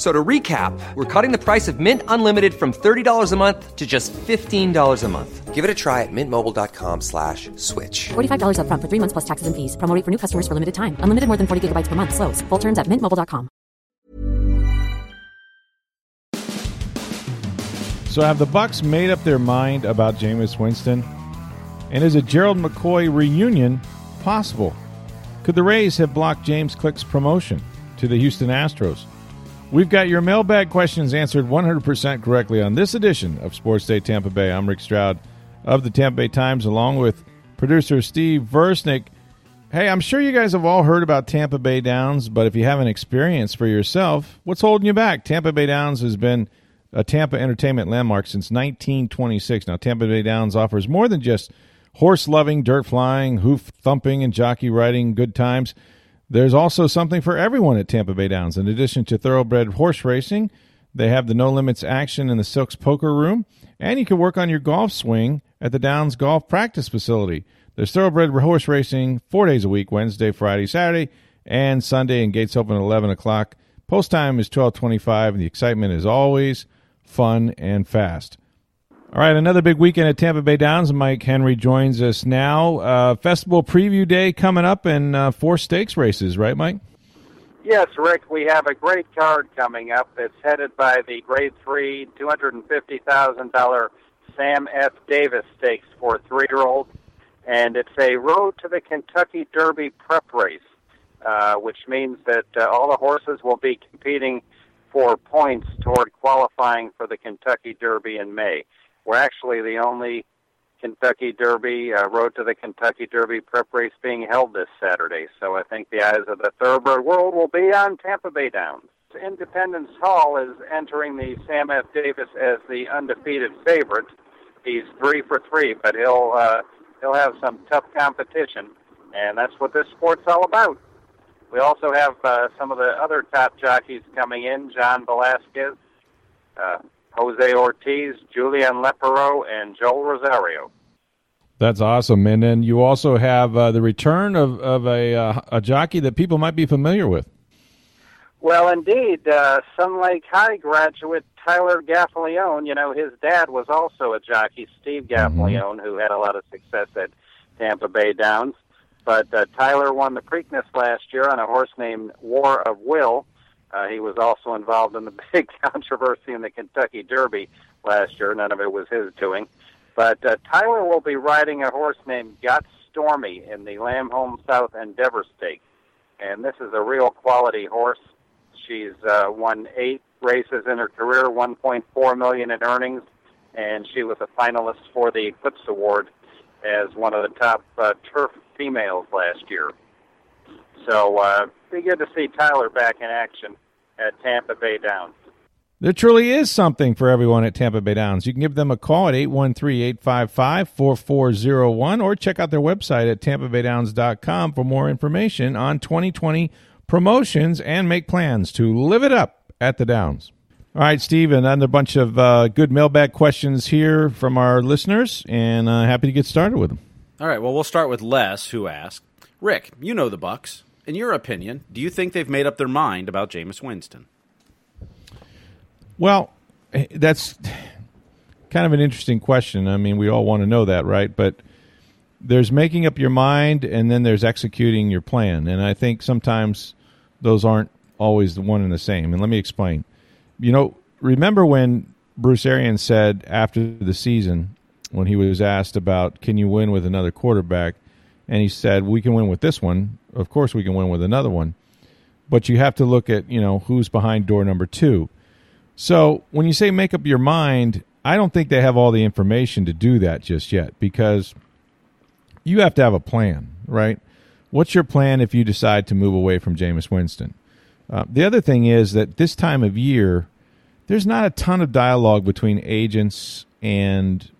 So to recap, we're cutting the price of Mint Unlimited from $30 a month to just $15 a month. Give it a try at mintmobile.com slash switch. $45 up front for three months plus taxes and fees. Promo rate for new customers for limited time. Unlimited more than 40 gigabytes per month. Slows. Full terms at mintmobile.com. So have the Bucks made up their mind about Jameis Winston? And is a Gerald McCoy reunion possible? Could the Rays have blocked James Click's promotion to the Houston Astros? We've got your mailbag questions answered 100% correctly on this edition of Sports Day Tampa Bay. I'm Rick Stroud of the Tampa Bay Times, along with producer Steve Versnick. Hey, I'm sure you guys have all heard about Tampa Bay Downs, but if you haven't experienced for yourself, what's holding you back? Tampa Bay Downs has been a Tampa entertainment landmark since 1926. Now, Tampa Bay Downs offers more than just horse loving, dirt flying, hoof thumping, and jockey riding good times. There's also something for everyone at Tampa Bay Downs. In addition to thoroughbred horse racing, they have the no limits action in the Silks Poker Room, and you can work on your golf swing at the Downs Golf Practice Facility. There's thoroughbred horse racing four days a week Wednesday, Friday, Saturday, and Sunday, and gates open at 11 o'clock. Post time is 1225, and the excitement is always fun and fast. All right, another big weekend at Tampa Bay Downs. Mike Henry joins us now. Uh, festival preview day coming up and uh, four stakes races, right, Mike? Yes, Rick, we have a great card coming up. It's headed by the Grade 3 $250,000 Sam F. Davis Stakes for three year olds. And it's a road to the Kentucky Derby prep race, uh, which means that uh, all the horses will be competing for points toward qualifying for the Kentucky Derby in May. We're actually the only Kentucky Derby, uh, Road to the Kentucky Derby prep race being held this Saturday. So I think the eyes of the thoroughbred world will be on Tampa Bay Downs. Independence Hall is entering the Sam F. Davis as the undefeated favorite. He's three for three, but he'll uh, he'll have some tough competition, and that's what this sport's all about. We also have uh, some of the other top jockeys coming in: John Velazquez, uh, Jose Ortiz, Julian Leparoux, and Joel Rosario. That's awesome. And then you also have uh, the return of, of a, uh, a jockey that people might be familiar with. Well, indeed, uh, Sun Lake High graduate Tyler Gaffalione. You know, his dad was also a jockey, Steve Gaffalione, mm-hmm. who had a lot of success at Tampa Bay Downs. But uh, Tyler won the Preakness last year on a horse named War of Will. Uh, he was also involved in the big controversy in the Kentucky Derby last year. None of it was his doing. But uh, Tyler will be riding a horse named Got Stormy in the Lambholm South Endeavor Stakes. And this is a real quality horse. She's uh, won eight races in her career, 1.4 million in earnings, and she was a finalist for the Eclipse Award as one of the top uh, turf females last year. So, uh, be good to see Tyler back in action at Tampa Bay Downs. There truly is something for everyone at Tampa Bay Downs. You can give them a call at 813-855-4401 or check out their website at tampabaydowns.com for more information on 2020 promotions and make plans to live it up at the Downs. All right, Steve, and another bunch of uh, good mailbag questions here from our listeners, and uh, happy to get started with them. All right, well, we'll start with Les, who asked, Rick, you know the Bucks. In your opinion, do you think they've made up their mind about Jameis Winston? Well, that's kind of an interesting question. I mean, we all want to know that, right? But there's making up your mind and then there's executing your plan. And I think sometimes those aren't always the one and the same. And let me explain. You know, remember when Bruce Arians said after the season, when he was asked about can you win with another quarterback, and he said we can win with this one. Of course, we can win with another one, but you have to look at you know who's behind door number two. So when you say make up your mind, I don't think they have all the information to do that just yet because you have to have a plan, right? What's your plan if you decide to move away from Jameis Winston? Uh, the other thing is that this time of year, there's not a ton of dialogue between agents and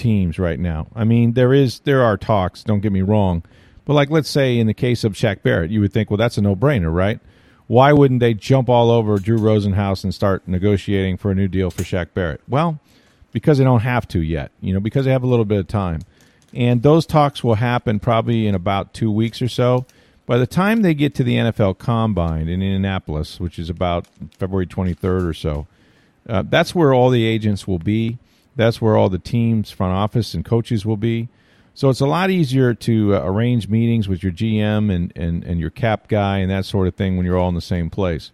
teams right now. I mean, there is there are talks. Don't get me wrong, but like let's say in the case of Shaq Barrett, you would think, well, that's a no brainer, right? why wouldn't they jump all over Drew Rosenhaus and start negotiating for a new deal for Shaq Barrett? Well, because they don't have to yet, you know, because they have a little bit of time. And those talks will happen probably in about two weeks or so. By the time they get to the NFL Combine in Indianapolis, which is about February 23rd or so, uh, that's where all the agents will be. That's where all the teams, front office, and coaches will be. So it's a lot easier to uh, arrange meetings with your GM and, and, and your cap guy and that sort of thing when you're all in the same place.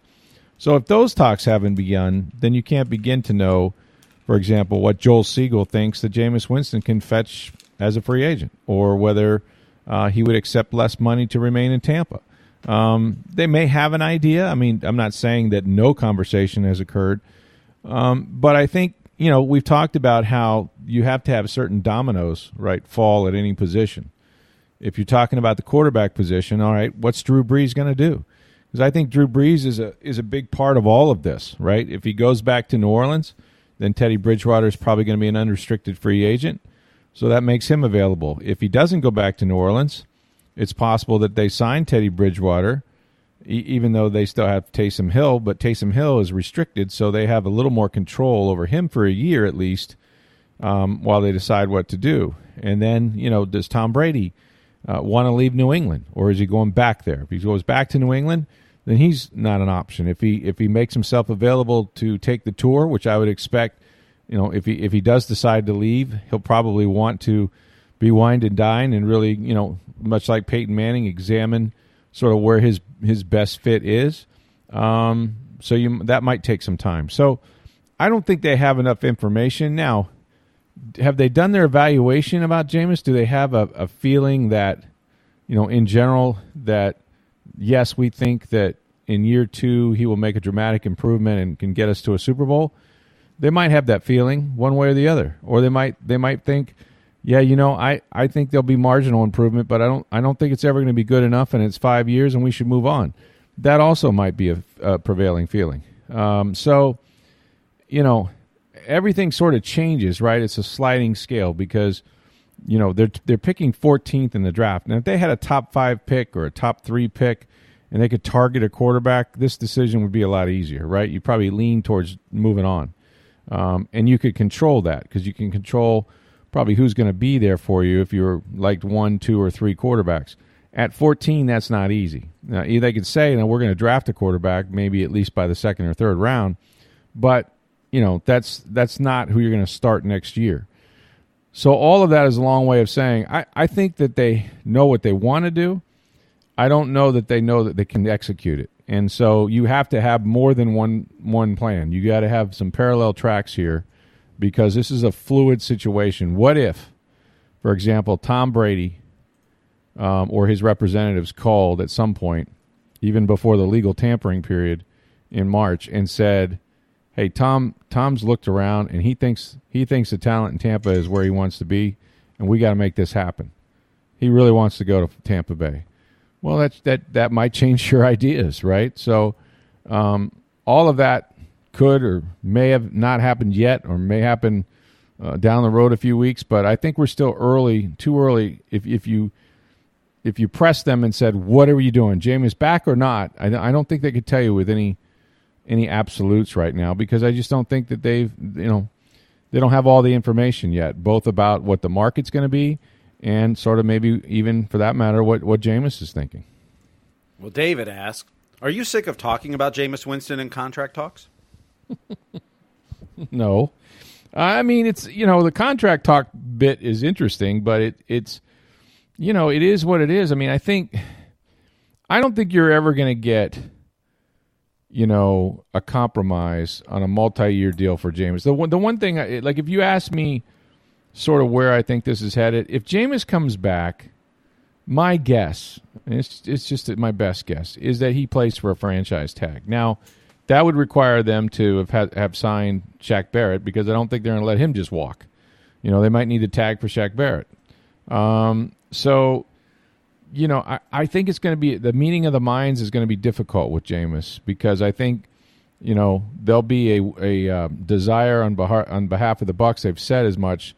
So if those talks haven't begun, then you can't begin to know, for example, what Joel Segal thinks that Jameis Winston can fetch as a free agent or whether uh, he would accept less money to remain in Tampa. Um, they may have an idea. I mean, I'm not saying that no conversation has occurred, um, but I think you know, we've talked about how you have to have certain dominoes, right, fall at any position. If you're talking about the quarterback position, all right, what's Drew Brees going to do? Because I think Drew Brees is a is a big part of all of this, right? If he goes back to New Orleans, then Teddy Bridgewater is probably going to be an unrestricted free agent, so that makes him available. If he doesn't go back to New Orleans, it's possible that they sign Teddy Bridgewater even though they still have Taysom Hill, but Taysom Hill is restricted, so they have a little more control over him for a year at least um, while they decide what to do. And then, you know, does Tom Brady uh, want to leave New England, or is he going back there? If he goes back to New England, then he's not an option. If he if he makes himself available to take the tour, which I would expect, you know, if he if he does decide to leave, he'll probably want to be wined and dine and really, you know, much like Peyton Manning, examine sort of where his his best fit is. Um, so you that might take some time. So I don't think they have enough information now. Have they done their evaluation about Jameis? Do they have a, a feeling that, you know, in general, that yes, we think that in year two he will make a dramatic improvement and can get us to a Super Bowl? They might have that feeling one way or the other, or they might they might think yeah, you know, I, I think there'll be marginal improvement, but I don't I don't think it's ever going to be good enough, and it's five years, and we should move on. That also might be a, a prevailing feeling. Um, so, you know, everything sort of changes, right? It's a sliding scale because, you know, they're they're picking 14th in the draft. Now, if they had a top five pick or a top three pick, and they could target a quarterback, this decision would be a lot easier, right? You probably lean towards moving on, um, and you could control that because you can control probably who's going to be there for you if you're like one, two, or three quarterbacks. At 14, that's not easy. Now, they could say, "Now we're going to draft a quarterback, maybe at least by the second or third round," but you know that's that's not who you're going to start next year. So all of that is a long way of saying I, I think that they know what they want to do. I don't know that they know that they can execute it. And so you have to have more than one one plan. You got to have some parallel tracks here because this is a fluid situation. What if, for example, Tom Brady um, or his representatives called at some point, even before the legal tampering period in March, and said, "Hey, Tom, Tom's looked around and he thinks he thinks the talent in Tampa is where he wants to be, and we got to make this happen. He really wants to go to Tampa Bay." Well, that that that might change your ideas, right? So, um, all of that could or may have not happened yet or may happen uh, down the road a few weeks. But I think we're still early, too early. If if you if you press them and said, "What are you doing, Jameis back or not?" I, I don't think they could tell you with any any absolutes right now because I just don't think that they've you know they don't have all the information yet, both about what the market's going to be and sort of maybe even for that matter what what Jameis is thinking. Well, David asked, "Are you sick of talking about Jameis Winston in contract talks?" no. I mean, it's you know the contract talk bit is interesting, but it it's you know it is what it is. I mean, I think I don't think you're ever going to get you know a compromise on a multi-year deal for Jameis. The one the one thing like if you ask me sort of where I think this is headed, if Jameis comes back, my guess, it's it's just my best guess, is that he plays for a franchise tag. Now that would require them to have had, have signed Shaq Barrett because I don't think they're going to let him just walk. You know, they might need a tag for Shaq Barrett. Um, so, you know, I, I think it's going to be the meeting of the minds is going to be difficult with Jameis because I think, you know, there'll be a, a uh, desire on behalf, on behalf of the Bucks. They've said as much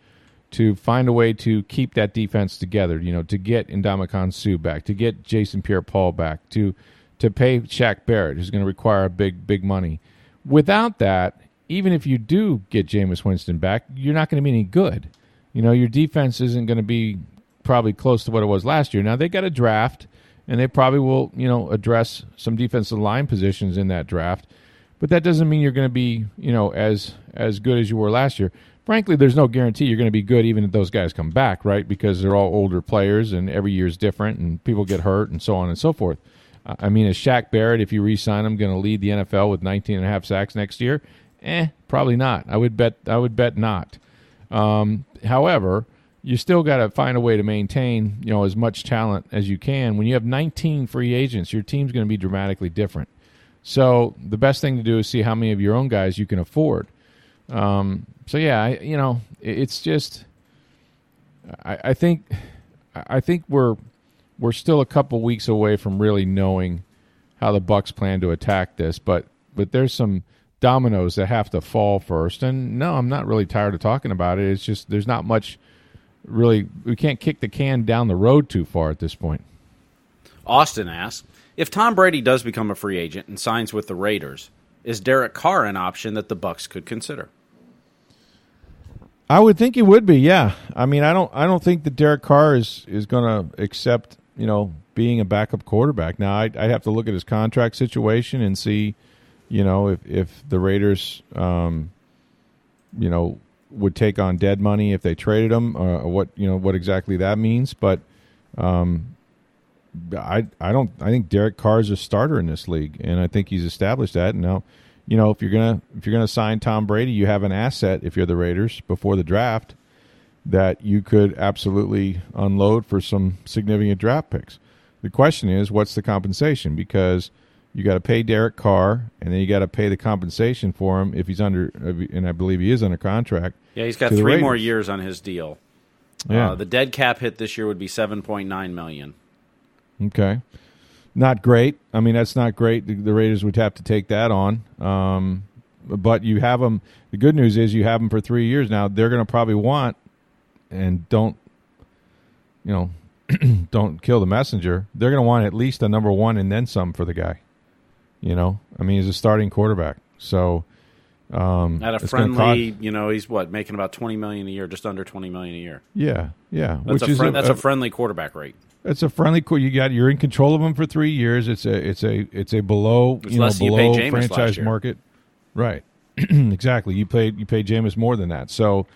to find a way to keep that defense together. You know, to get Ndamukong Suh back, to get Jason Pierre-Paul back, to to pay Shaq Barrett, who's going to require big, big money. Without that, even if you do get Jameis Winston back, you're not going to be any good. You know, your defense isn't going to be probably close to what it was last year. Now they got a draft, and they probably will, you know, address some defensive line positions in that draft. But that doesn't mean you're going to be, you know, as as good as you were last year. Frankly, there's no guarantee you're going to be good even if those guys come back, right? Because they're all older players, and every year is different, and people get hurt, and so on and so forth. I mean, is Shaq Barrett, if you re-sign him, going to lead the NFL with 19 and a half sacks next year? Eh, probably not. I would bet. I would bet not. Um, however, you still got to find a way to maintain, you know, as much talent as you can. When you have 19 free agents, your team's going to be dramatically different. So the best thing to do is see how many of your own guys you can afford. Um, so yeah, I, you know, it's just, I, I think, I think we're we're still a couple weeks away from really knowing how the Bucks plan to attack this, but but there's some dominoes that have to fall first. And no, I'm not really tired of talking about it. It's just there's not much really we can't kick the can down the road too far at this point. Austin asks, if Tom Brady does become a free agent and signs with the Raiders, is Derek Carr an option that the Bucks could consider? I would think he would be. Yeah. I mean, I don't. I don't think that Derek Carr is is going to accept you know, being a backup quarterback. Now, I'd, I'd, have to look at his contract situation and see, you know, if if the Raiders, um, you know, would take on dead money if they traded him, uh, or what you know what exactly that means. But um, I I don't I think Derek Carr is a starter in this league, and I think he's established that. And now, you know, if you're gonna if you're gonna sign Tom Brady, you have an asset if you're the Raiders before the draft that you could absolutely unload for some significant draft picks. The question is, what's the compensation? Because you got to pay Derek Carr, and then you got to pay the compensation for him if he's under, and I believe he is under contract. Yeah, he's got three more years on his deal. Yeah, uh, the dead cap hit this year would be seven point nine million. Okay, not great. I mean, that's not great. The, the Raiders would have to take that on. Um, but you have them. The good news is you have them for three years now. They're going to probably want and don't you know don't kill the messenger, they're going to want at least a number one and then some for the guy. You know, I mean, he's a starting quarterback, so um, at a friendly, you know, he's what making about twenty million a year, just under twenty million a year. Yeah, yeah, that's which a, fr- is a, that's a, friendly quarterback rate. It's a friendly. You got you're in control of him for three years. It's a it's a it's a below it's you know below you franchise market. Right, exactly. You paid you paid Jameis more than that. So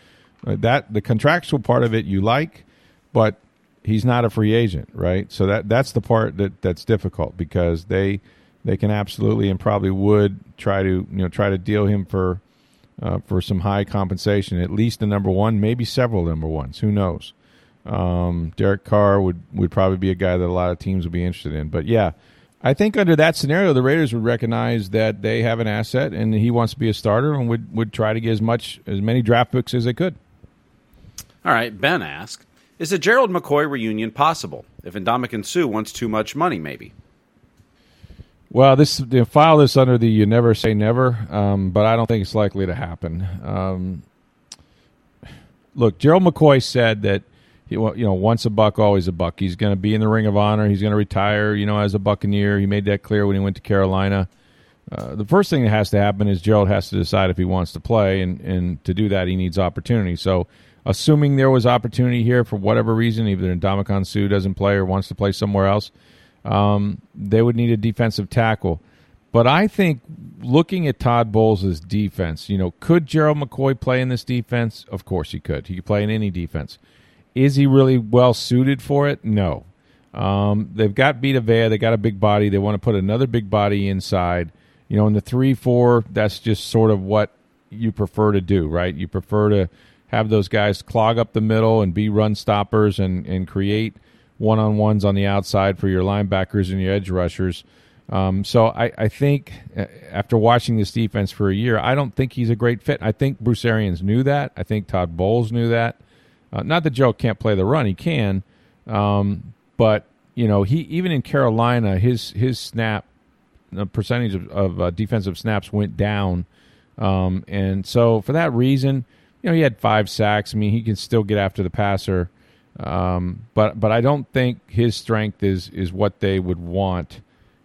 that the contractual part of it you like, but he's not a free agent, right? So that that's the part that that's difficult because they they can absolutely and probably would try to you know try to deal him for uh, for some high compensation, at least the number one, maybe several number ones. Who knows? Um, Derek Carr would would probably be a guy that a lot of teams would be interested in. But yeah, I think under that scenario, the Raiders would recognize that they have an asset and he wants to be a starter and would would try to get as much as many draft picks as they could. All right, Ben asked, is a Gerald McCoy reunion possible if Ndamukong Suh wants too much money, maybe? Well, this you file this under the "you never say never," um, but I don't think it's likely to happen. Um, look, Gerald McCoy said that he, you know, once a buck, always a buck. He's going to be in the Ring of Honor. He's going to retire, you know, as a Buccaneer. He made that clear when he went to Carolina. Uh, the first thing that has to happen is Gerald has to decide if he wants to play, and, and to do that, he needs opportunity. So assuming there was opportunity here for whatever reason, either Ndamukong Suh doesn't play or wants to play somewhere else, um, they would need a defensive tackle. But I think looking at Todd Bowles' defense, you know, could Gerald McCoy play in this defense? Of course he could. He could play in any defense. Is he really well suited for it? No. Um, they've got Vita Vea. They got a big body. They want to put another big body inside. You know, in the three four, that's just sort of what you prefer to do, right? You prefer to have those guys clog up the middle and be run stoppers and, and create one on ones on the outside for your linebackers and your edge rushers. Um, so I, I think uh, after watching this defense for a year, I don't think he's a great fit. I think Bruce Arians knew that. I think Todd Bowles knew that. Uh, not that Joe can't play the run; he can. Um, but you know, he even in Carolina, his his snap the percentage of, of uh, defensive snaps went down, um, and so for that reason, you know, he had five sacks. I mean, he can still get after the passer, um, but but I don't think his strength is is what they would want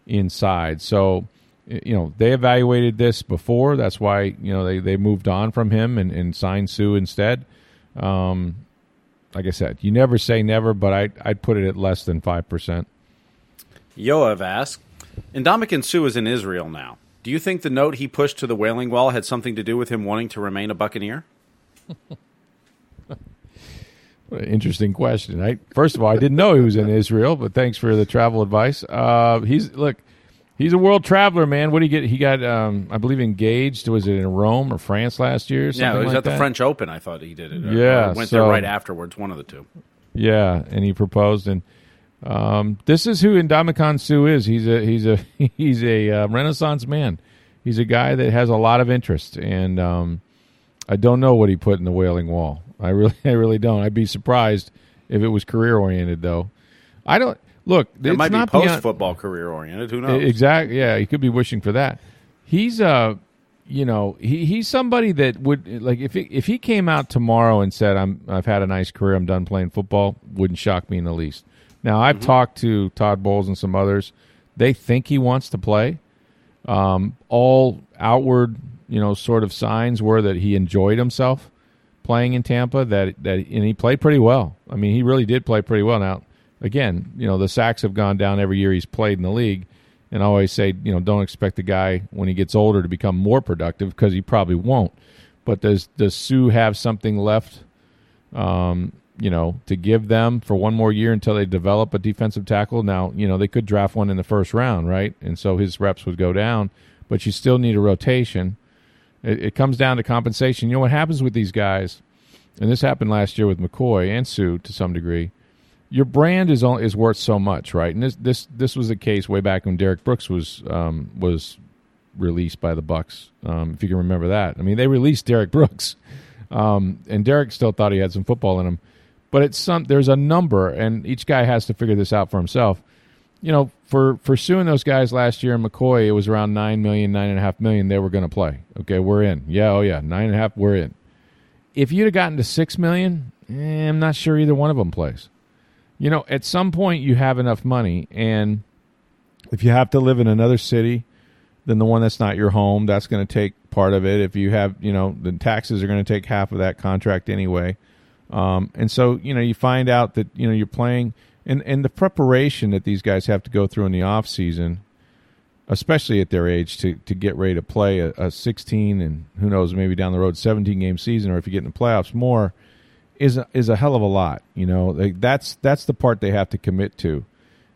inside. So, you know, they evaluated this before. That's why you know they, they moved on from him and, and signed Suh instead. Um, like I said, you never say never, but I I'd put it at less than five percent. Yoav asks, Ndamukong Suh is in Israel now. Do you think the note he pushed to the Wailing Wall had something to do with him wanting to remain a Buccaneer? What an interesting question. I first of all, I didn't know he was in Israel, but thanks for the travel advice. Uh, he's look, he's a world traveler, man. What did he get? He got, um, I believe, engaged. Was it in Rome or France last year? Yeah, it was like at the that? French Open. I thought he did it. Yeah, went so- there right afterwards. One of the two. Yeah, and he proposed, and um, this is who Ndamukong Suh is. He's a he's a he's a uh, Renaissance man. He's a guy that has a lot of interest, and um, I don't know what he put in the Wailing Wall. I really I really don't. I'd be surprised if it was career oriented, though. I don't look. It it's might be not post football career oriented. Who knows? Exactly. Yeah, he could be wishing for that. He's uh you know, he he's somebody that would like if he, if he came out tomorrow and said I'm I've had a nice career, I'm done playing football, wouldn't shock me in the least. Now, I've talked to Todd Bowles and some others. They think he wants to play. Um, all outward, you know, sort of signs were that he enjoyed himself playing in Tampa. That that and he played pretty well. I mean, he really did play pretty well. Now, again, you know, the sacks have gone down every year he's played in the league, and I always say, you know, don't expect the guy when he gets older to become more productive because he probably won't. But does does Suh have something left? Um, you know, to give them for one more year until they develop a defensive tackle. Now, you know, they could draft one in the first round, right? And so his reps would go down, but you still need a rotation. It, it comes down to compensation. You know what happens with these guys, and this happened last year with McCoy and Suh to some degree. Your brand is is worth so much, right? And this this this was the case way back when Derrick Brooks was um, was released by the Bucks. Um, if you can remember that, I mean, they released Derrick Brooks, um, and Derrick still thought he had some football in him. But it's some there's a number, and each guy has to figure this out for himself. You know, for for suing those guys last year in McCoy, it was around nine million, nine and a half million. They were going to play. Okay, we're in. Yeah, oh yeah, nine and a half, we're in. If you'd have gotten to six million, eh, I'm not sure either one of them plays. You know, at some point you have enough money, and if you have to live in another city than the one that's not your home, that's going to take part of it. If you have, you know, the taxes are going to take half of that contract anyway. Um, and so, you know, you find out that, you know, you're playing and, and the preparation that these guys have to go through in the off season, especially at their age to, to get ready to play a, a 16 and who knows, maybe down the road 17 game season, or if you get in the playoffs more is a, is a hell of a lot. You know, like that's, that's the part they have to commit to.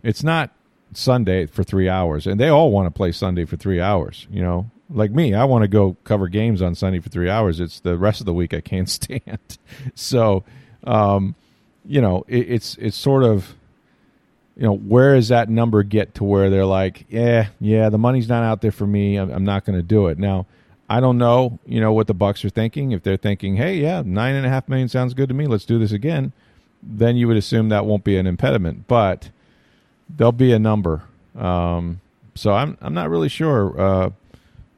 It's not Sunday for three hours and they all want to play Sunday for three hours, you know, like me, I want to go cover games on Sunday for three hours. It's the rest of the week I can't stand. so, um, you know, it, it's it's sort of, you know, where does that number get to where they're like, yeah, yeah, the money's not out there for me. I'm, I'm not going to do it. Now, I don't know, you know, what the Bucks are thinking. If they're thinking, hey, yeah, nine and a half million sounds good to me. Let's do this again. Then you would assume that won't be an impediment, but there'll be a number. Um, so I'm I'm not really sure. Uh,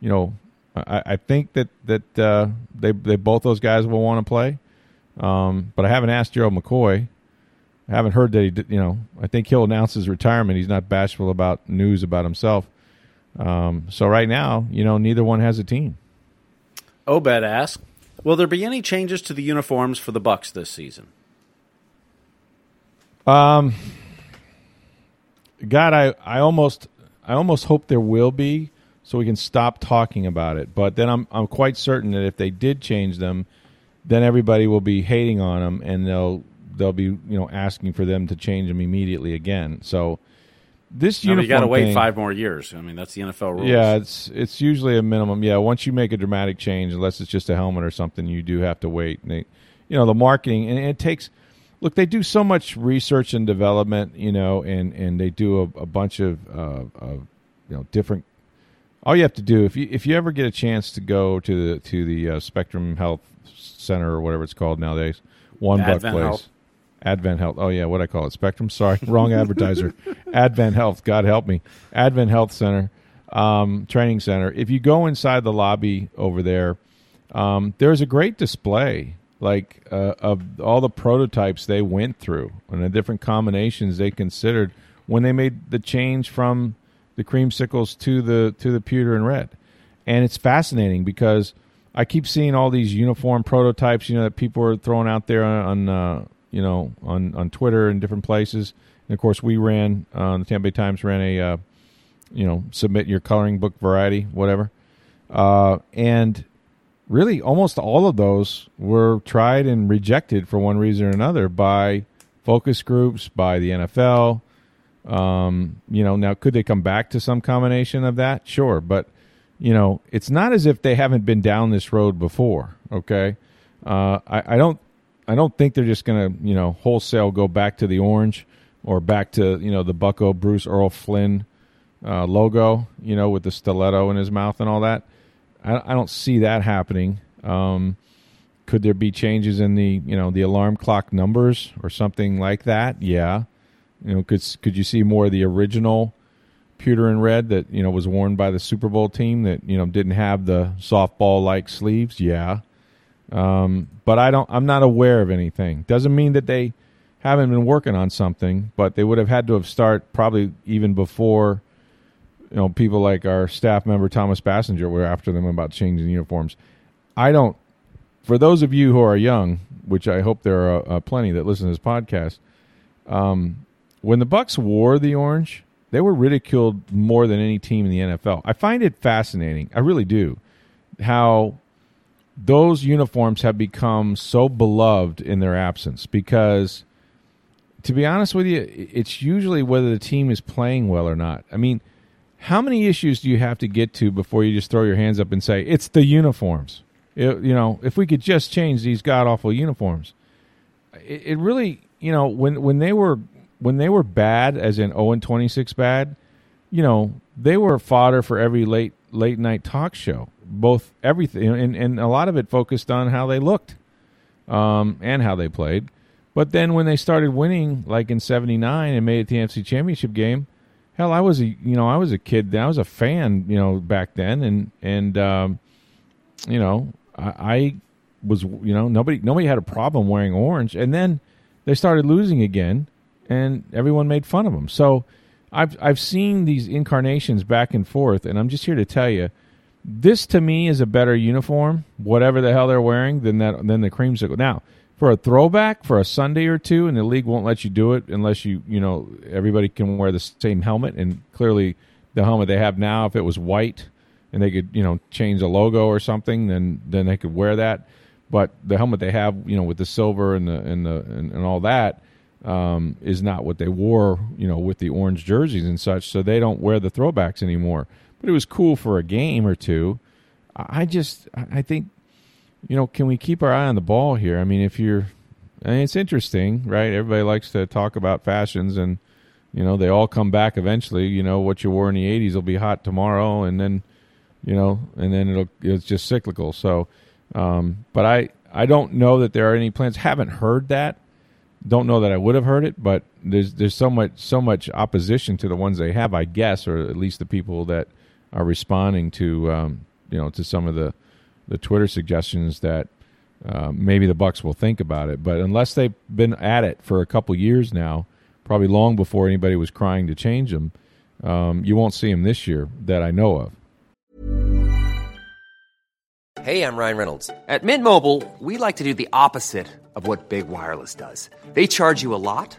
you know, I, I think that that uh, they they both those guys will want to play. Um, but I haven't asked Gerald McCoy. I haven't heard that he did, you know. I think he'll announce his retirement. He's not bashful about news about himself. Um, so right now, you know, neither one has a team. Obed asks, "Will there be any changes to the uniforms for the Bucks this season?" Um, God, I, I almost I almost hope there will be, so we can stop talking about it. But then I'm I'm quite certain that if they did change them, then everybody will be hating on them, and they'll they'll be you know asking for them to change them immediately again. So this uniform you got to wait thing- five more years. I mean, that's the NFL rules. yeah, it's it's usually a minimum. Yeah, once you make a dramatic change, unless it's just a helmet or something, you do have to wait. And they, you know, the marketing and it takes. Look, they do so much research and development, you know, and and they do a, a bunch of, uh, of you know different. All you have to do if you if you ever get a chance to go to the to the uh, Spectrum Health Center or whatever it's called nowadays, one buck place. Health. Advent Health. Oh yeah, what I call it? Spectrum. Sorry, wrong advertiser. Advent Health. God help me. Advent Health Center, um, training center. If you go inside the lobby over there, um, there's a great display like uh, of all the prototypes they went through and the different combinations they considered when they made the change from the creamsicles to the to the pewter and red, and it's fascinating because I keep seeing all these uniform prototypes, you know, that people are throwing out there on, uh, you know, on on Twitter and different places. And of course, we ran uh, the Tampa Bay Times ran a, uh, you know, submit your coloring book variety, whatever, uh, and really almost all of those were tried and rejected for one reason or another by focus groups, by the NFL. Um, you know, now could they come back to some combination of that? Sure, but you know, it's not as if they haven't been down this road before. Okay, uh, I, I don't, I don't think they're just going to, you know, wholesale go back to the orange or back to you know the Bucco Bruce Errol Flynn uh, logo, you know, with the stiletto in his mouth and all that. I, I don't see that happening. Um, could there be changes in the you know the alarm clock numbers or something like that? Yeah, you know, could could you see more of the original pewter and red that you know was worn by the Super Bowl team that you know didn't have the softball like sleeves? Yeah, um, but I don't. I'm not aware of anything. Doesn't mean that they haven't been working on something, but they would have had to have start probably even before you know people like our staff member Thomas Bassinger were after them about changing uniforms. I don't. For those of you who are young, which I hope there are uh, plenty that listen to this podcast, um, when the Bucks wore the orange, they were ridiculed more than any team in the NFL. I find it fascinating. I really do. How those uniforms have become so beloved in their absence because to be honest with you, it's usually whether the team is playing well or not. I mean, how many issues do you have to get to before you just throw your hands up and say it's the uniforms? It, you know, if we could just change these god awful uniforms, it, it, really, you know, when when they were when they were bad, as in zero oh and twenty six bad, you know, they were fodder for every late late night talk show. Both everything and and a lot of it focused on how they looked, um, and how they played. But then when they started winning, like in '79, and made it the NFC Championship game, hell, I was a you know I was a kid. I was a fan, you know, back then, and and um, you know I, I was you know nobody nobody had a problem wearing orange, and then they started losing again, and everyone made fun of them. So I've I've seen these incarnations back and forth, and I'm just here to tell you. This to me is a better uniform, whatever the hell they're wearing, than that than the creamsicle. Now, for a throwback for a Sunday or two, and the league won't let you do it unless you you know everybody can wear the same helmet. And clearly, the helmet they have now, if it was white and they could you know change the logo or something, then then they could wear that. But the helmet they have, you know, with the silver and the and the and, and all that, um, is not what they wore, you know, with the orange jerseys and such. So they don't wear the throwbacks anymore. But it was cool for a game or two. I just I think you know, can we keep our eye on the ball here? I mean, if you're, I mean, it's interesting, right? Everybody likes to talk about fashions, and you know, they all come back eventually. You know, what you wore in the '80s will be hot tomorrow, and then, you know, and then it'll it's just cyclical. So, um, but I I don't know that there are any plans. Haven't heard that. Don't know that I would have heard it, but there's there's so much so much opposition to the ones they have, I guess, or at least the people that are responding to um, you know to some of the the Twitter suggestions that uh, maybe the Bucks will think about it. But unless they've been at it for a couple years now, probably long before anybody was crying to change them, um, you won't see them this year that I know of. Hey, I'm Ryan Reynolds. At Mint Mobile, we like to do the opposite of what Big Wireless does. They charge you a lot.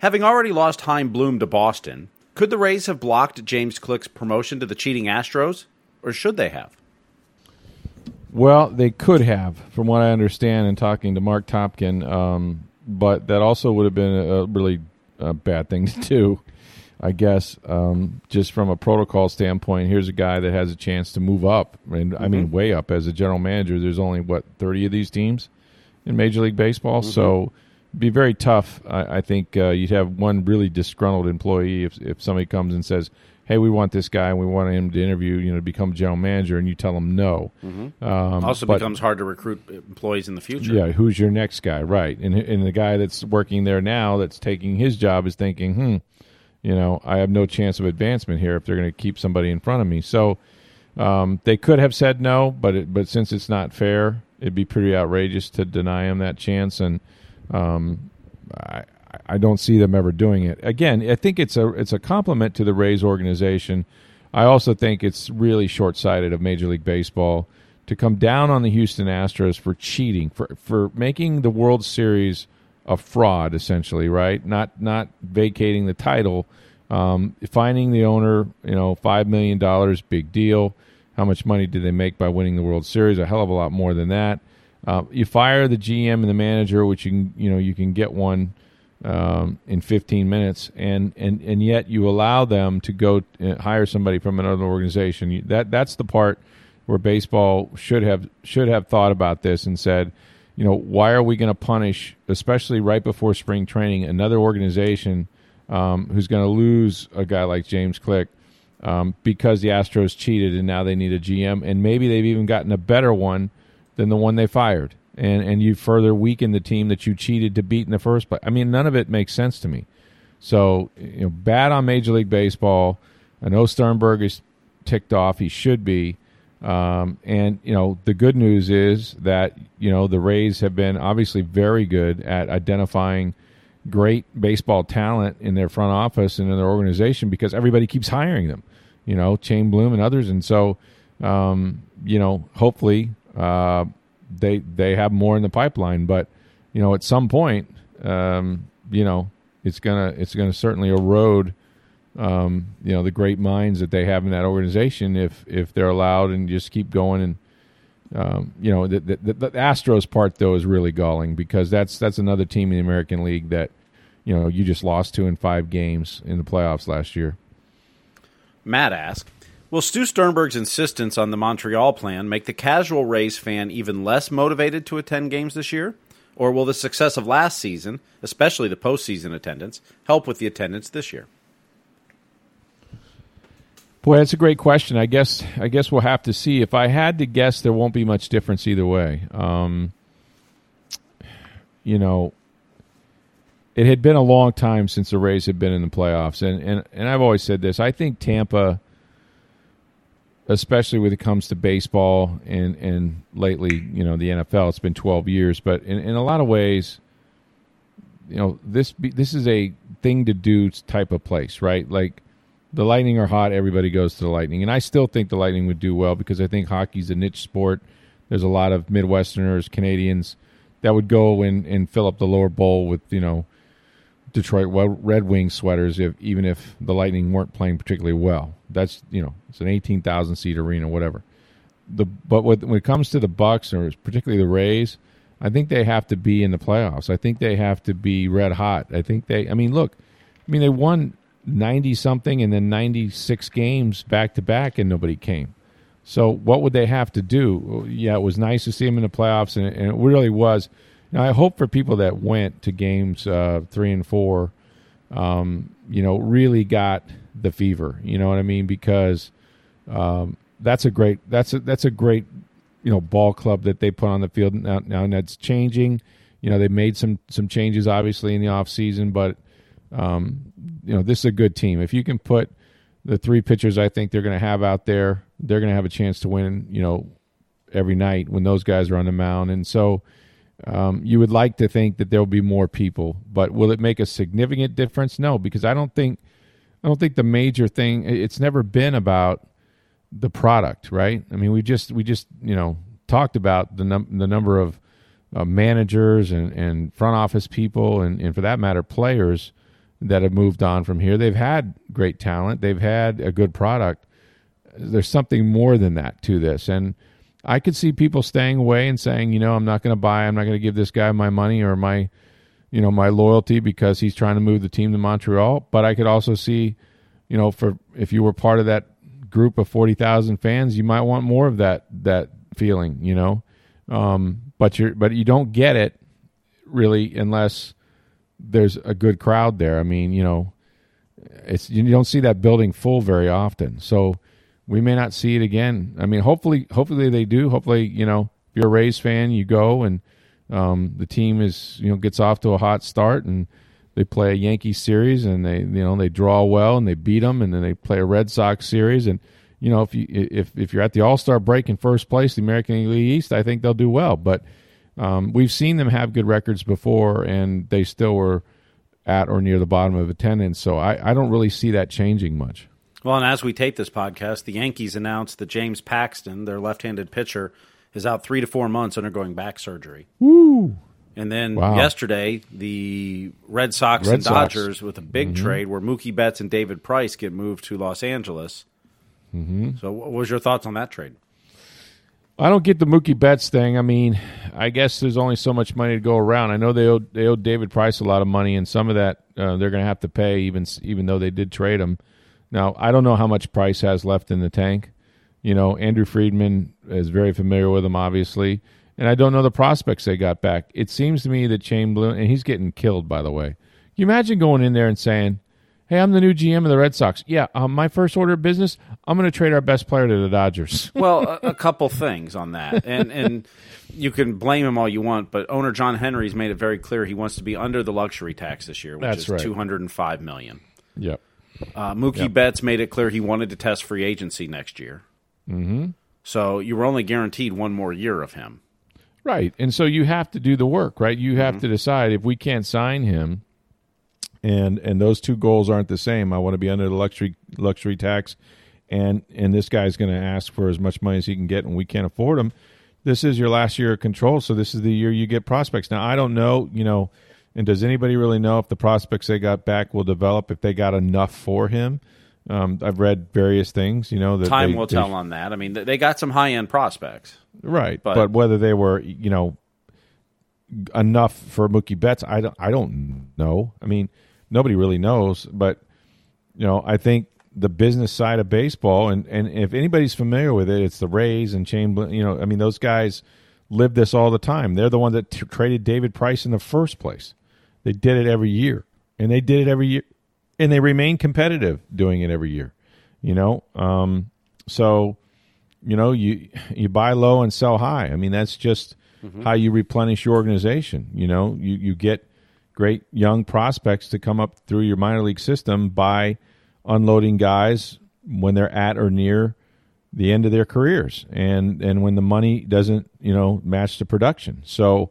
having already lost Chaim Bloom to Boston, could the Rays have blocked James Click's promotion to the cheating Astros, or should they have? Well, they could have, from what I understand, in talking to Mark Topkin. Um, but that also would have been a really uh, bad thing to do, I guess. Um, just from a protocol standpoint, here's a guy that has a chance to move up, and mm-hmm. I mean way up as a general manager. There's only what 30 of these teams in Major League Baseball, mm-hmm. so be very tough. I, I think uh, you'd have one really disgruntled employee if if somebody comes and says, hey, we want this guy and we want him to interview, you know, to become general manager, and you tell them no. Mm-hmm. Um, also but- becomes hard to recruit employees in the future. yeah, who's your next guy? Right. And and the guy that's working there now that's taking his job is thinking, hmm, you know, I have no chance of advancement here if they're going to keep somebody in front of me. So um, they could have said no, but it, but since it's not fair, it'd be pretty outrageous to deny him that chance. And um, I I don't see them ever doing it again. I think it's a it's a compliment to the Rays organization. I also think it's really short sighted of Major League Baseball to come down on the Houston Astros for cheating for for making the World Series a fraud, essentially, right? Not not vacating the title, um, finding the owner, you know, five million dollars, big deal. How much money did they make by winning the World Series? A hell of a lot more than that. Uh, you fire the GM and the manager, which you can, you know you can get one um, in 15 minutes, and, and and yet you allow them to go uh, hire somebody from another organization. You, that that's the part where baseball should have should have thought about this and said, you know, why are we going to punish, especially right before spring training, another organization um, who's going to lose a guy like James Click um, because the Astros cheated and now they need a GM, and maybe they've even gotten a better one than the one they fired and and you further weaken the team that you cheated to beat in the first place. I mean, none of it makes sense to me. So you know, bad on Major League Baseball. I know Sternberg is ticked off. He should be. Um, and you know, the good news is that you know the Rays have been obviously very good at identifying great baseball talent in their front office and in their organization because everybody keeps hiring them. You know, Chaim Bloom and others, and so um, you know, hopefully. Uh, they they have more in the pipeline. But you know, at some point, um, you know, it's gonna it's gonna certainly erode. Um, you know the great minds that they have in that organization if if they're allowed and just keep going and um, you know the, the, the Astros part though is really galling because that's that's another team in the American League that you know you just lost to in five games in the playoffs last year. Matt asked, Will Stu Sternberg's insistence on the Montreal plan make the casual Rays fan even less motivated to attend games this year? Or will the success of last season, especially the postseason attendance, help with the attendance this year? Boy, that's a great question. I guess I guess we'll have to see. If I had to guess, there won't be much difference either way. Um, you know, it had been a long time since the Rays had been in the playoffs, and and, and I've always said this. I think Tampa, especially when it comes to baseball and and lately, you know, the NFL, it's been twelve years, but in, in a lot of ways, you know, this be, this is a thing to do type of place, right? Like the Lightning are hot, everybody goes to the Lightning, and I still think the Lightning would do well because I think hockey's a niche sport. There's a lot of Midwesterners, Canadians that would go and, and fill up the lower bowl with you know Detroit Red Wings sweaters if even if the Lightning weren't playing particularly well. That's you know it's an eighteen thousand seat arena, whatever. The but when it comes to the Bucks or particularly the Rays, I think they have to be in the playoffs. I think they have to be red hot. I think they. I mean, look, I mean they won ninety something and then ninety six games back to back, and nobody came. So what would they have to do? Yeah, it was nice to see them in the playoffs, and, and it really was. Now, I hope for people that went to games uh, three and four, um, you know, really got the fever. You know what I mean? Because um, that's a great that's a that's a great you know ball club that they put on the field now. Now and that's changing. You know, they made some some changes obviously in the off season, but um, you know this is a good team. If you can put the three pitchers I think they're going to have out there, they're going to have a chance to win. You know, every night when those guys are on the mound, and so. Um, you would like to think that there will be more people, but will it make a significant difference? No, because I don't think I don't think the major thing. It's never been about the product, right? I mean, we just we just you know talked about the num- the number of uh, managers and, and front office people, and, and for that matter, players that have moved on from here. They've had great talent. They've had a good product. There's something more than that to this, and I could see people staying away and saying, you know, I'm not going to buy, I'm not going to give this guy my money or my, you know, my loyalty because he's trying to move the team to Montreal. But I could also see, you know, for if you were part of that group of forty thousand fans, you might want more of that that feeling, you know. Um, but you're but you don't get it really unless there's a good crowd there. I mean, you know, it's you don't see that building full very often. So we may not see it again. I mean, hopefully, hopefully they do. Hopefully, you know, if you're a Rays fan, you go and um, the team is you know gets off to a hot start and they play a Yankee series and they you know they draw well and they beat them and then they play a Red Sox series and you know if you if if you're at the All Star break in first place, the American League East, I think they'll do well. But um, we've seen them have good records before and they still were at or near the bottom of attendance. So I, I don't really see that changing much. Well, and as we tape this podcast, the Yankees announced that James Paxton, their left-handed pitcher, is out three to four months undergoing back surgery. Woo! And then Wow. yesterday, the Red Sox Red and Sox. Dodgers with a big trade where Mookie Betts and David Price get moved to Los Angeles. Mm-hmm. So, what was your thoughts on that trade? I don't get the Mookie Betts thing. I mean, I guess there's only so much money to go around. I know they owe they owe David Price a lot of money, and some of that uh, they're going to have to pay, even even though they did trade him. Now, I don't know how much Price has left in the tank. You know, Andrew Friedman is very familiar with him, obviously, and I don't know the prospects they got back. It seems to me that Chaim Bloom, and he's getting killed, by the way. Can you imagine going in there and saying, "Hey, I'm the new GM of the Red Sox. Yeah, um, my first order of business, I'm going to trade our best player to the Dodgers." Well, a, a couple things on that, and and you can blame him all you want, but owner John Henry's made it very clear he wants to be under the luxury tax this year, which That's is right. two hundred and five million. yep. Uh, Mookie Betts made it clear he wanted to test free agency next year. Mm-hmm. So you were only guaranteed one more year of him. Right. And so you have to do the work, right? You have to decide if we can't sign him and and those two goals aren't the same. I want to be under the luxury luxury tax and and this guy's going to ask for as much money as he can get and we can't afford him. This is your last year of control, so this is the year you get prospects. Now, I don't know, you know, and does anybody really know if the prospects they got back will develop if they got enough for him? Um, I've read various things, you know, that Time they- will tell on that. I mean, they got some high end prospects. Right, But- but, whether they were, you know, enough for Mookie Betts, I don't, I don't know. I mean, nobody really knows. But you know, I think the business side of baseball, and and if anybody's familiar with it, it's the Rays and. Bl- You know, I mean, those guys live this all the time. They're the one that t- traded David Price in the first place. They did it every year, and they did it every year, and they remain competitive doing it every year. You know, um, so you know you you buy low and sell high. I mean that's just how you replenish your organization you know? You you get great young prospects to come up through your minor league system by unloading guys when they're at or near the end of their careers and and when the money doesn't you know match the production. So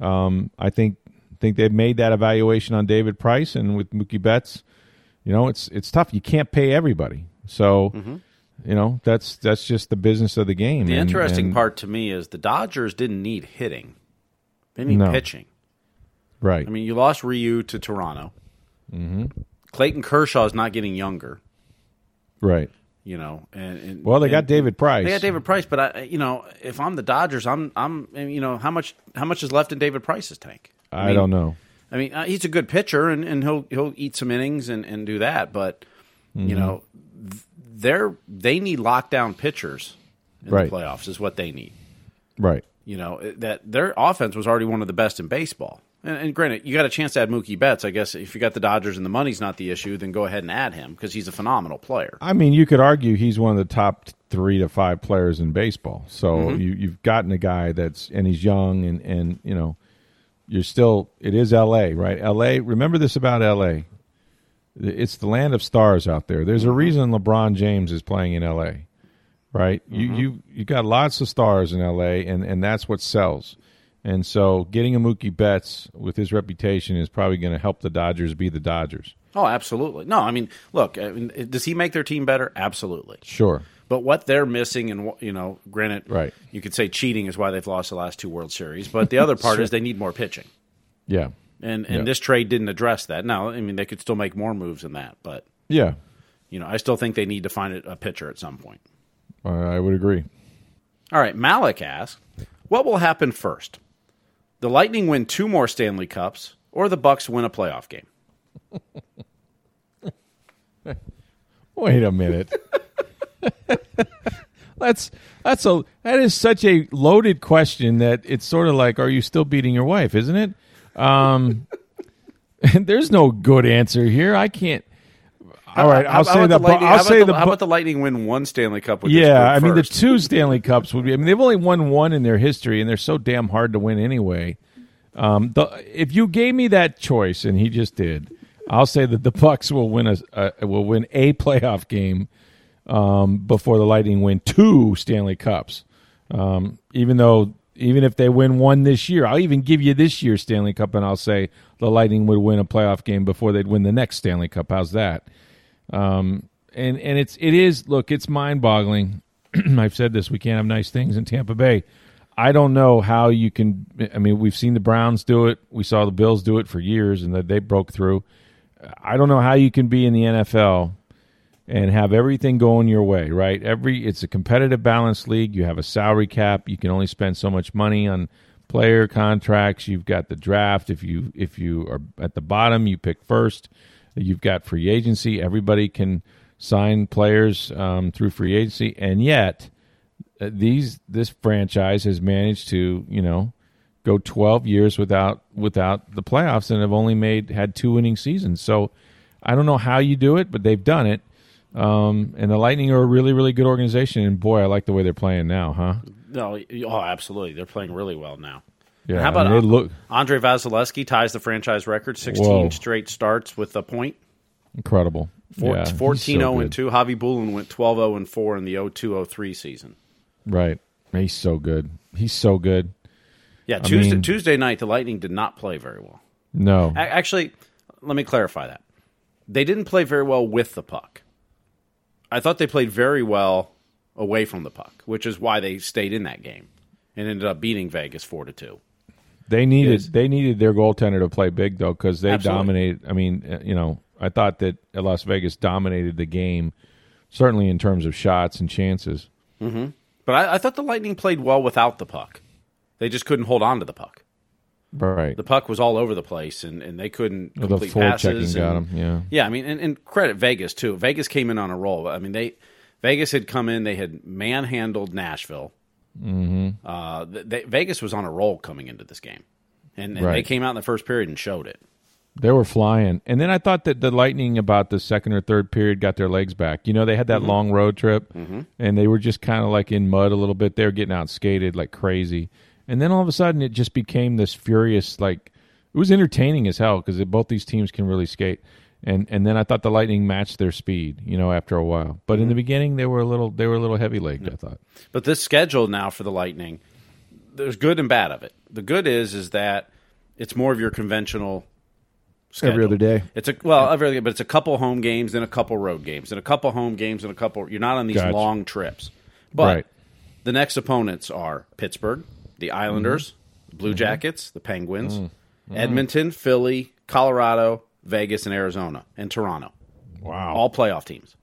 um, i think think they've made that evaluation on david price and with mookie betts you know it's it's tough you can't pay everybody so you know that's that's just the business of the game. The And- interesting and- part to me is the Dodgers didn't need hitting; they need No. pitching. right? I mean, you lost Ryu to Toronto. Mm-hmm. Clayton Kershaw is not getting younger. right. You know, and, and Well, they got David Price. They got David Price, but I, you know, if I'm the Dodgers, I'm, I'm, you know, how much, how much is left in David Price's tank? I, mean, don't know. I mean, uh, he's a good pitcher, and, and he'll he'll eat some innings and, and do that. But Mm-hmm. you know, they're they need lockdown pitchers in Right. the playoffs. Is what they need. Right. You know that their offense was already one of the best in baseball. And, and granted, you got a chance to add Mookie Betts. I guess if you got the Dodgers and the money's not the issue, then go ahead and add him because he's a phenomenal player. I mean, you could argue he's one of the top three to five players in baseball. So Mm-hmm. you, you've gotten a guy that's and he's young and and you know you're still it is L.A. right? L.A. Remember this about L.A. It's the land of stars out there. There's a mm-hmm. reason LeBron James is playing in L.A. Right? You mm-hmm. you you got lots of stars in L.A. and and that's what sells. And so getting a Mookie Betts with his reputation is probably going to help the Dodgers be the Dodgers. Oh, absolutely. No, I mean, look, I mean, does he make their team better? Absolutely. Sure. But what they're missing, and you know, granted, Right. you could say cheating is why they've lost the last two World Series. But the other part is they need more pitching, Yeah. and and Yeah. this trade didn't address that. Now, I mean, they could still make more moves than that, but Yeah. you know, I still think they need to find a pitcher at some point. I I would agree. All right, Malik asks, what will happen first? The Lightning win two more Stanley Cups, or the Bucks win a playoff game? Wait a minute. that's that's a that is such a loaded question that it's sort of like, are you still beating your wife? Isn't it? Um, there's no good answer here. I can't. All right, I'll how say the. Lightning, I'll how say the, the. how about the Lightning win one Stanley Cup with yeah, I mean the two Stanley Cups would be. I mean they've only won one in their history, and they're so damn hard to win anyway. Um, the, if you gave me that choice, and he just did, I'll say that the Bucks will win a, a will win a playoff game um, before the Lightning win two Stanley Cups. Um, even though even if they win one this year, I'll even give you this year's Stanley Cup, and I'll say the Lightning would win a playoff game before they'd win the next Stanley Cup. How's that? Um, and and it's it is look, it's mind boggling. I've said this: we can't have nice things in Tampa Bay. I don't know how you can. I mean, we've seen the Browns do it. We saw the Bills do it for years, and that they broke through. I don't know how you can be in the NFL and have everything going your way. Right? Every it's a competitive, balanced league. You have a salary cap. You can only spend so much money on player contracts. You've got the draft. If you if you are at the bottom, you pick first. You've got free agency. Everybody can sign players um, through free agency, and yet uh, these this franchise has managed to you know go 12 years without without the playoffs and have only made had two winning seasons. So I don't know how you do it, but they've done it. Um, and the Lightning are a really really good organization, and boy, I like the way they're playing now, huh? No, oh, absolutely. They're playing really well now. Yeah, How about I mean, look Andrei Vasilevskiy ties the franchise record, 16 Whoa. straight starts with a point. incredible. Four, Yeah, 14 0 so and 2. Khabibulin went 12 0 and 4 in the 0 2 03 season. Right, he's so good. He's so good. Yeah, Tuesday, mean- Tuesday night, the Lightning did not play very well. No, A- Actually, let me clarify that. They didn't play very well with the puck. I thought they played very well away from the puck, which is why they stayed in that game and ended up beating Vegas 4 to 2. They needed they needed their goaltender to play big though because they Absolutely. dominated. I mean, uh, you know, I thought that Las Vegas dominated the game, certainly in terms of shots and chances. But I, I thought the Lightning played well without the puck. They just couldn't hold on to the puck. Right, The puck was all over the place, and, and they couldn't Well, complete the passes. got and- them. Yeah, Yeah, I mean, and, and credit Vegas too. Vegas came in on a roll. I mean, they Vegas had come in, they had manhandled Nashville. Mm-hmm. Uh, they, Vegas was on a roll coming into this game, and, and they came out in the first period and showed it. they were flying. And then I thought that the Lightning about the second or third period got their legs back. You know, they had that long road trip, and they were just kind of like in mud a little bit. They were getting out skated like crazy, and then all of a sudden it just became this furious like. It was entertaining as hell because both these teams can really skate. And and then I thought the Lightning matched their speed, you know, after a while. But in the mm-hmm. beginning, they were a little they were a little heavy legged. I thought. But this schedule now for the Lightning, there's good and bad of it. The good is is that it's more of your conventional. Schedule. Every other day. It's a well, every other day, but it's a couple home games, then a couple road games, then a couple home games, and a couple. You're not on these Gotcha. long trips. But Right. the next opponents are Pittsburgh, the Islanders, Mm-hmm. the Blue Jackets, the Penguins, Mm. Edmonton, Philly, Colorado, Vegas, and Arizona, and Toronto. Wow. All playoff teams.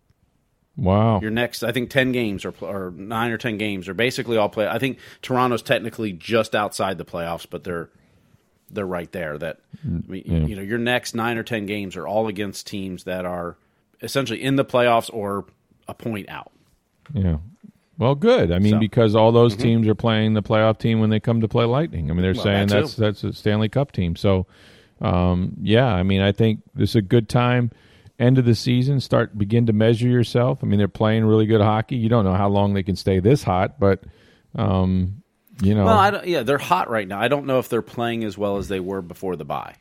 wow. Your next, I think, ten games or, or nine or ten games are basically all play. I think Toronto's technically just outside the playoffs, but they're they're right there. That Mm, I mean, you know, your next nine or ten games are all against teams that are essentially in the playoffs or a point out. Yeah. Well, good. I mean, So- because all those teams are playing the playoff team when they come to play Lightning. I mean, they're Well, saying that that's that's a Stanley Cup team. So, um, yeah, I mean, I think this is a good time. End of the season, start begin to measure yourself. I mean, they're playing really good hockey. You don't know how long they can stay this hot, but um, you know, Well, I don't, yeah, they're hot right now. I don't know if they're playing as well as they were before the bye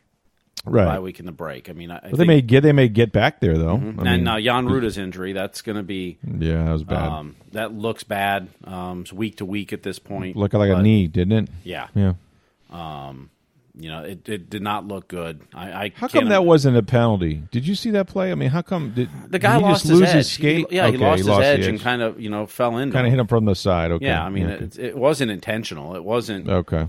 right? bye week and the break. I mean, I, I But they think, may get they may get back there though. I and mean, now Jan Rutta's injury that's going to be yeah, that was bad. um, that looks bad. Um, it's week to week at this point. Looking like a knee, didn't it? Yeah, Yeah. you know, it, it did not look good. I, I How come that wasn't a penalty? Did you see that play? I mean, how come did the guy did he lost just lose his edge? his skate? He, yeah, he Okay, lost his the edge, and kind of you know fell in. kind of hit him from the side. Okay. Yeah, I mean, okay. it, it wasn't intentional. It wasn't. okay.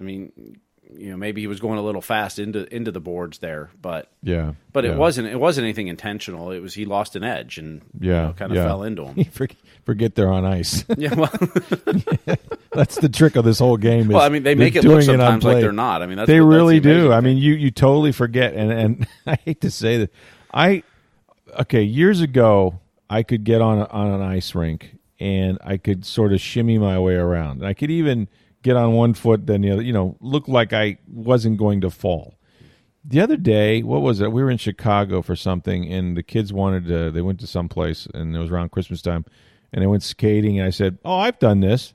I mean, you know, maybe he was going a little fast into into the boards there, but Yeah, but yeah. it wasn't it wasn't anything intentional. It was he lost an edge and you Yeah, know, kind of yeah. fell into him. Forget, they're on ice. yeah, well, That's the trick of this whole game. Is well, I mean, they make it look sometimes like unplayed. they're not. I mean, that's they really do. amazing I mean, you you totally forget, and and I hate to say that. I okay, years ago, I could get on a, on an ice rink and I could sort of shimmy my way around. I could even get on one foot, then the other. You know, look like I wasn't going to fall. the other day, what was it? We were in Chicago for something, and the kids wanted to. They went to some place, and it was around Christmas time, and they went skating. And I said, "Oh, I've done this."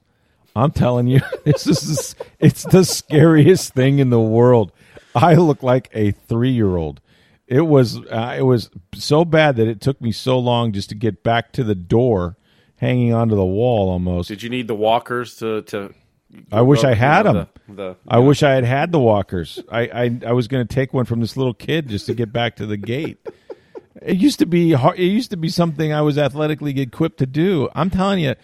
I'm telling you, this is it's the scariest thing in the world. I look like a three year old. It was uh, it was so bad that it took me so long just to get back to the door, hanging onto the wall almost. Did you need the walkers to to? I wish I had you know, them. The, the, I wish I had had the walkers. I I, I was going to take one from this little kid just to get back to the gate. It used to be hard, it used to be something I was athletically equipped to do. I'm telling you,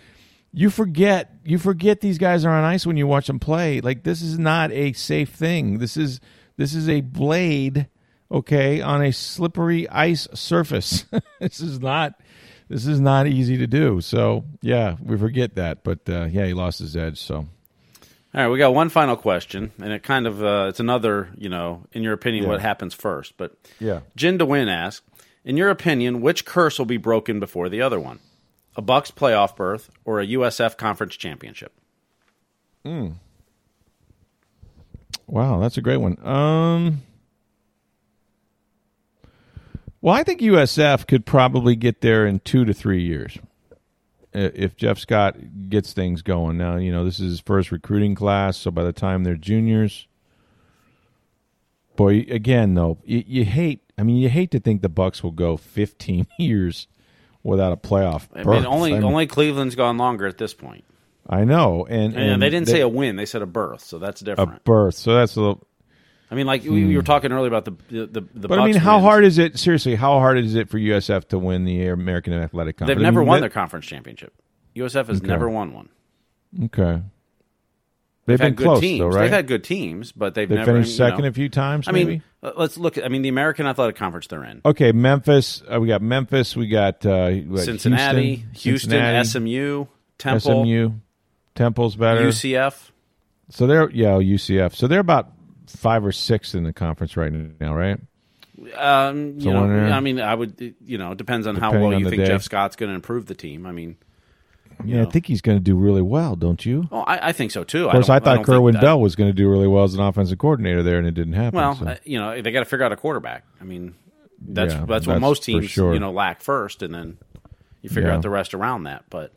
you forget you forget these guys are on ice when you watch them play. Like this is not a safe thing. This is this is a blade, okay, on a slippery ice surface. this is not this is not easy to do. So yeah, we forget that. But uh, yeah, he lost his edge. So All right, we got one final question, and it kind of uh, it's another, you know, in your opinion, Yeah. what happens first? But Yeah. Jin DeWin asks, in your opinion, which curse will be broken before the other one? A Bucks playoff berth or a USF conference championship? Wow, that's a great one. Um, well, I think USF could probably get there in two to three years Uh, if Jeff Scott gets things going. Now, you know, this is his first recruiting class, so by the time they're juniors, boy, again though, you, you hate. I mean, you hate to think the Bucks will go 15 years without a playoff. I mean, only I mean, only Cleveland's gone longer at this point. I know, and, And, and they didn't say a win; they said a berth, so that's different. a berth. So that's a little. I mean, like we, we were talking earlier about the the the. the But I mean, Bucks how wins. hard is it? Seriously, how hard is it for USF to win the American Athletic Conference? They've I never mean, won that- their conference championship. USF has Okay. never won one. Okay, they've, They've been had good close teams. though, right? They've had good teams, but they've They never finished you second know. a few times. I mean, maybe? uh, let's look. at I mean, the American Athletic Conference they're in. okay, Memphis. Uh, we got Memphis. We got uh, what, Cincinnati, Houston, Houston, Cincinnati, SMU, Temple, SMU, Temple's better. UCF. So they're yeah UCF. So they're about five or six in the conference right now, right? Um, you know. I mean, I would. You know, it depends on how well on you think day. Jeff Scott's going to improve the team. I mean, Yeah, I think he's going to do really well, don't you? Oh, I, I think so too. Of course, don't- I, thought think Kerwin Bell was going to do really well as an offensive coordinator there, and it didn't happen. Well, so. uh, you know, they got to figure out a quarterback. I mean, that's Yeah, that's what that's most teams sure. you know lack first, and then you figure Yeah. out the rest around that. But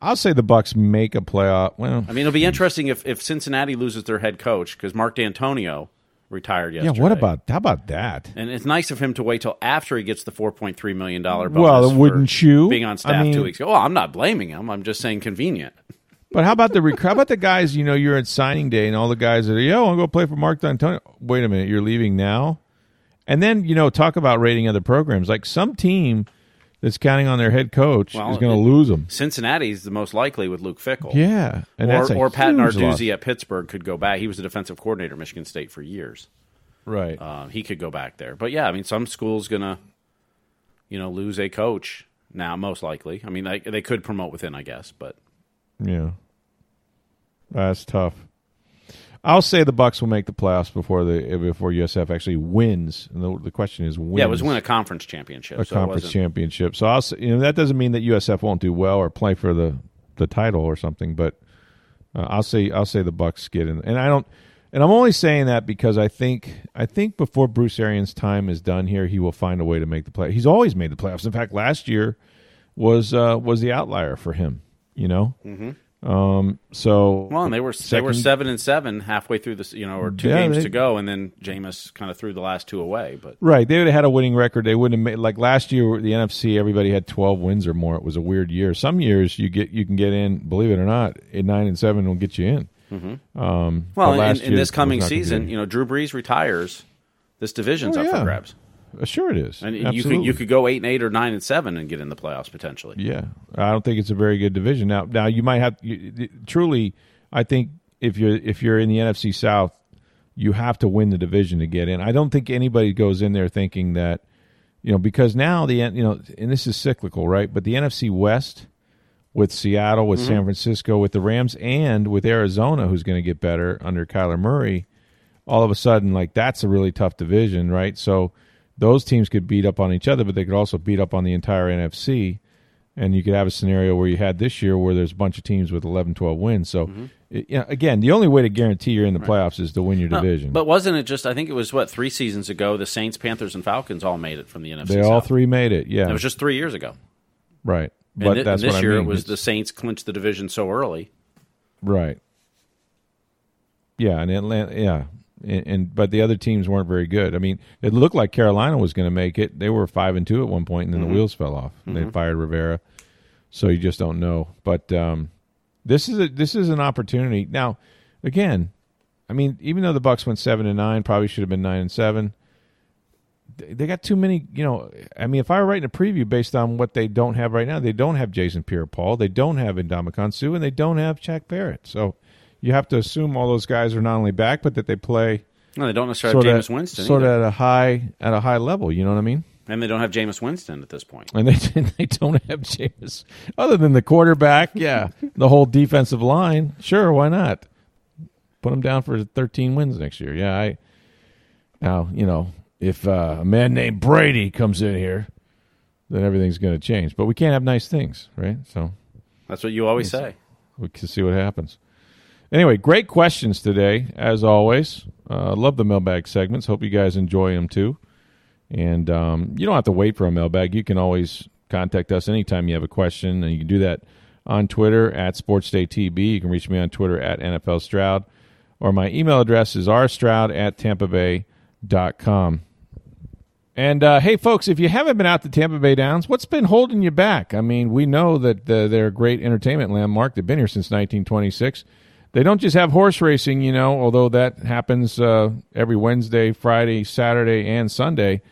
I'll say the Bucks make a playoff. Well, I mean, it'll be interesting if if Cincinnati loses their head coach because Mark Dantonio retired yesterday. yeah. What about how about that? And it's nice of him to wait till after he gets the four point three million dollar. Well, wouldn't you? Being on I staff mean- two weeks ago. Well, I'm not blaming him. I'm just saying convenient. But how about the rec- how about the guys? You know, you're at signing day, and all the guys that are, yeah, I want to play for Mark Dantonio. Wait a minute, you're leaving now, and then you know, talk about rating other programs. Like some team that's counting on their head coach Well, is going to lose them. Cincinnati's the most likely with Luke Fickell. Yeah, and or, or Pat Narduzzi loss. at Pittsburgh could go back. He was the defensive coordinator at Michigan State for years. right? Uh, he could go back there. But yeah, I mean, some schools gonna, you know, lose a coach now. Most likely. I mean, they, they could promote within, I guess. But Yeah, that's tough. I'll say the Bucks will make the playoffs before the before USF actually wins. And the, the question is, wins yeah, it was win a conference championship. a so conference championship. So I'll say, you know that doesn't mean that USF won't do well or play for the the title or something. But uh, I'll say I'll say the Bucks get in, and I don't. And I'm only saying that because I think I think before Bruce Arians' time is done here, he will find a way to make the play. He's always made the playoffs. In fact, last year was uh, was the outlier for him. You know. Mm-hmm. Um. So Well, and they were they were seven and seven halfway through this, you know, or two Yeah, games they- to go, and then Jameis kind of threw the last two away. But Right, they would have had a winning record. They wouldn't have made like last year. The NFC, everybody had twelve wins or more. It was a weird year. Some years you get you can get in. Believe it or not, at nine and seven will get you in. Mm-hmm. Um, well, in, in this coming not gonna be season, you know, Drew Brees retires. This division's Oh, up yeah. for grabs, Uh, sure it is. and you Absolutely. could you could go eight and eight or nine and seven and get in the playoffs potentially. Yeah, I don't think it's a very good division. Now, now you might have you, truly. I think if you're if you're in the NFC South, you have to win the division to get in. I don't think anybody goes in there thinking that you know because now the you know and this is cyclical, right? But the NFC West with Seattle, with mm-hmm. San Francisco, with the Rams, and with Arizona, who's going to get better under Kyler Murray. All of a sudden, like that's a really tough division, right? So those teams could beat up on each other, but they could also beat up on the entire NFC and you could have a scenario where you had this year where there's a bunch of teams with 11, 12 wins. So, Mm-hmm. it- you know, again, the only way to guarantee you're in the playoffs is to win your division. But wasn't it just? I think it was what three seasons ago. The Saints, Panthers, and Falcons all made it from the NFC. they all three made it. Yeah, It was just three years ago. right. And But thi- that's and this what year I mean. it was It's- the Saints clinched the division so early. Right. Yeah, and Atlanta. Yeah, and, and but the other teams weren't very good. I mean, it looked like Carolina was going to make it. They were five and two at one point, and then Mm-hmm. the wheels fell off. And They fired Rivera, so you just don't know. But um, this is a this is an opportunity now. Again, I mean, even though the Bucks went seven and nine, probably should have been nine and seven. They got too many, you know. I mean, if I were writing a preview based on what they don't have right now, they don't have Jason Pierre-Paul, they don't have Ndamukong Suh, and they don't have Shaq Barrett. So you have to assume all those guys are not only back, but that they play No, they don't necessarily have Jameis Winston, sort of at a high at a high level. You know what I mean? and they don't have Jameis Winston at this point. And they they don't have James other than the quarterback. Yeah, the whole defensive line. Sure, why not? Put them down for 13 wins next year. Yeah, I now you know if uh, a man named Brady comes in here, then everything's going to change. But we can't have nice things, right? So That's what you always say. we can see what happens. Anyway, great questions today, as always. Uh, love the mailbag segments. Hope you guys enjoy them too. And um, you don't have to wait for a mailbag. You can always contact us anytime you have a question, and you can do that on Twitter at SportsDayTB. You can reach me on Twitter at NFL Stroud, or my email address is rstroud at tampabay.com. And uh, hey, folks, if you haven't been out to Tampa Bay Downs, what's been holding you back? I mean, we know that uh, they're a great entertainment landmark. They've been here since 1926. They don't just have horse racing, you know, although that happens uh, every Wednesday, Friday, Saturday, and Sunday.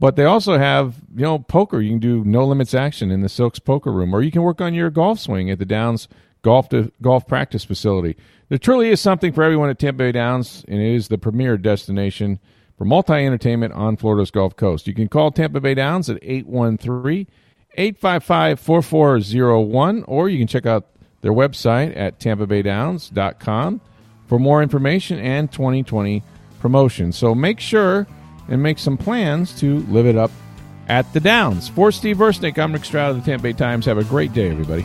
But they also have, you know, poker. You can do no limits action in the Silks Poker Room, or you can work on your golf swing at the Downs Golf to, Golf Practice Facility. There truly is something for everyone at Tampa Bay Downs, and it is the premier destination for multi entertainment on Florida's Gulf Coast. You can call Tampa Bay Downs at 813 855 4401, or you can check out their website at tampabaydowns.com for more information and 2020 promotions. So make sure and make some plans to live it up at the Downs. For Steve Versnick, I'm Rick Stroud of the Tampa Bay Times. Have a great day, everybody.